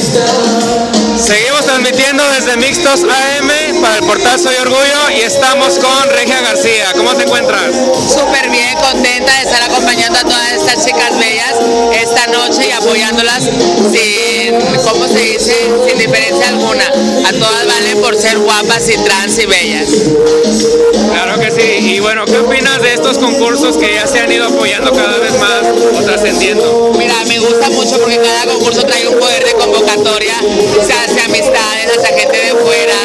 Seguimos transmitiendo desde Mixtos AM para el portal Soy Orgullo y estamos con Regia García. ¿Cómo te encuentras? Súper bien, contenta de estar acompañando a todas estas chicas bellas esta noche y apoyándolas sin, ¿cómo se dice? Sin diferencia alguna. A todas valen por ser guapas y trans y bellas. Y bueno, ¿qué opinas de estos concursos que ya se han ido apoyando cada vez más o trascendiendo? Mira, me gusta mucho porque cada concurso trae un poder de convocatoria, se hace amistades, hace gente de fuera,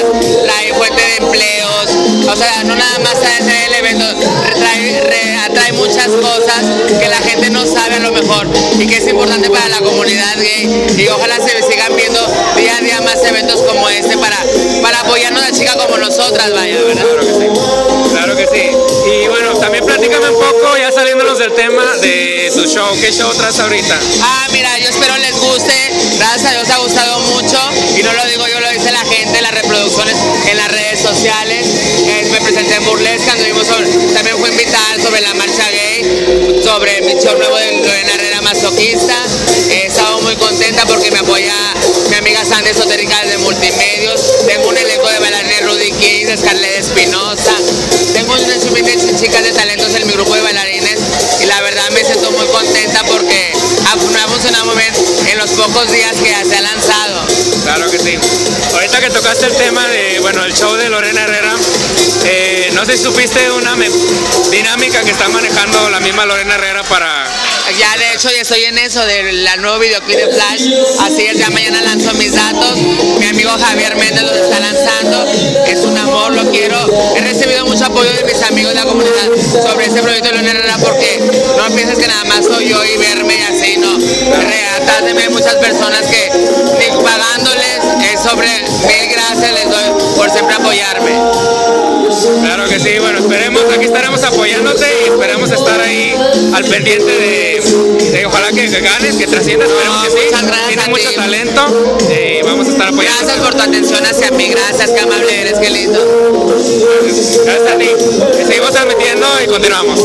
trae fuente de empleos, o sea, no nada más trae el evento, trae, atrae muchas cosas que la gente no sabe a lo mejor y que es importante para la comunidad gay y ojalá se sigan viendo día a día más eventos como este para, para apoyarnos a chicas como nosotras, vaya, ¿verdad? Y bueno, también platícame un poco, ya saliéndonos del tema de tu show. ¿Qué show traes ahorita? Ah, mira, yo espero les guste. Gracias a Dios ha gustado mucho. Y no lo digo yo, lo dice la gente, las reproducciones en las redes sociales. Eh, me presenté en Burlesca, anduvimos también fue invitada sobre la marcha gay, sobre mi show nuevo de Lorena Herrera Masoquista. He estado muy contenta porque me apoya mi amiga Sandy Esotérica de Multimedios. Tengo un elenco de bailarines Rudy King, Scarlett Espinosa. De chicas de talentos en mi grupo de bailarines y la verdad me siento muy contenta porque me ha funcionado muy bien en los pocos días que se ha lanzado. Claro que sí. Ahorita que tocaste el tema de, bueno, el show de Lorena Herrera, eh, no sé si supiste una dinámica que está manejando la misma Lorena Herrera para ya de hecho ya estoy en eso del nuevo videoclip de Flash, así es, ya mañana lanzo mis datos, mi amigo Javier Méndez lo está lanzando, es un amor, lo quiero, he recibido apoyo de mis amigos de la comunidad sobre este proyecto de Luna Herrera porque no pienses que nada más soy yo y verme así, no, atrás muchas personas que ni pagándoles es sobre mil gracias les doy por siempre apoyarme. Claro que sí, bueno, esperemos, aquí estaremos apoyándote y esperemos estar ahí al pendiente de, ojalá que, ganes, que trasciendas, esperemos que sí. Gracias Tienes mucho talento y vamos a estar apoyando. Gracias por tu atención hacia mí, gracias, qué amable eres, qué lindo. Gracias a ti. Seguimos transmitiendo y continuamos.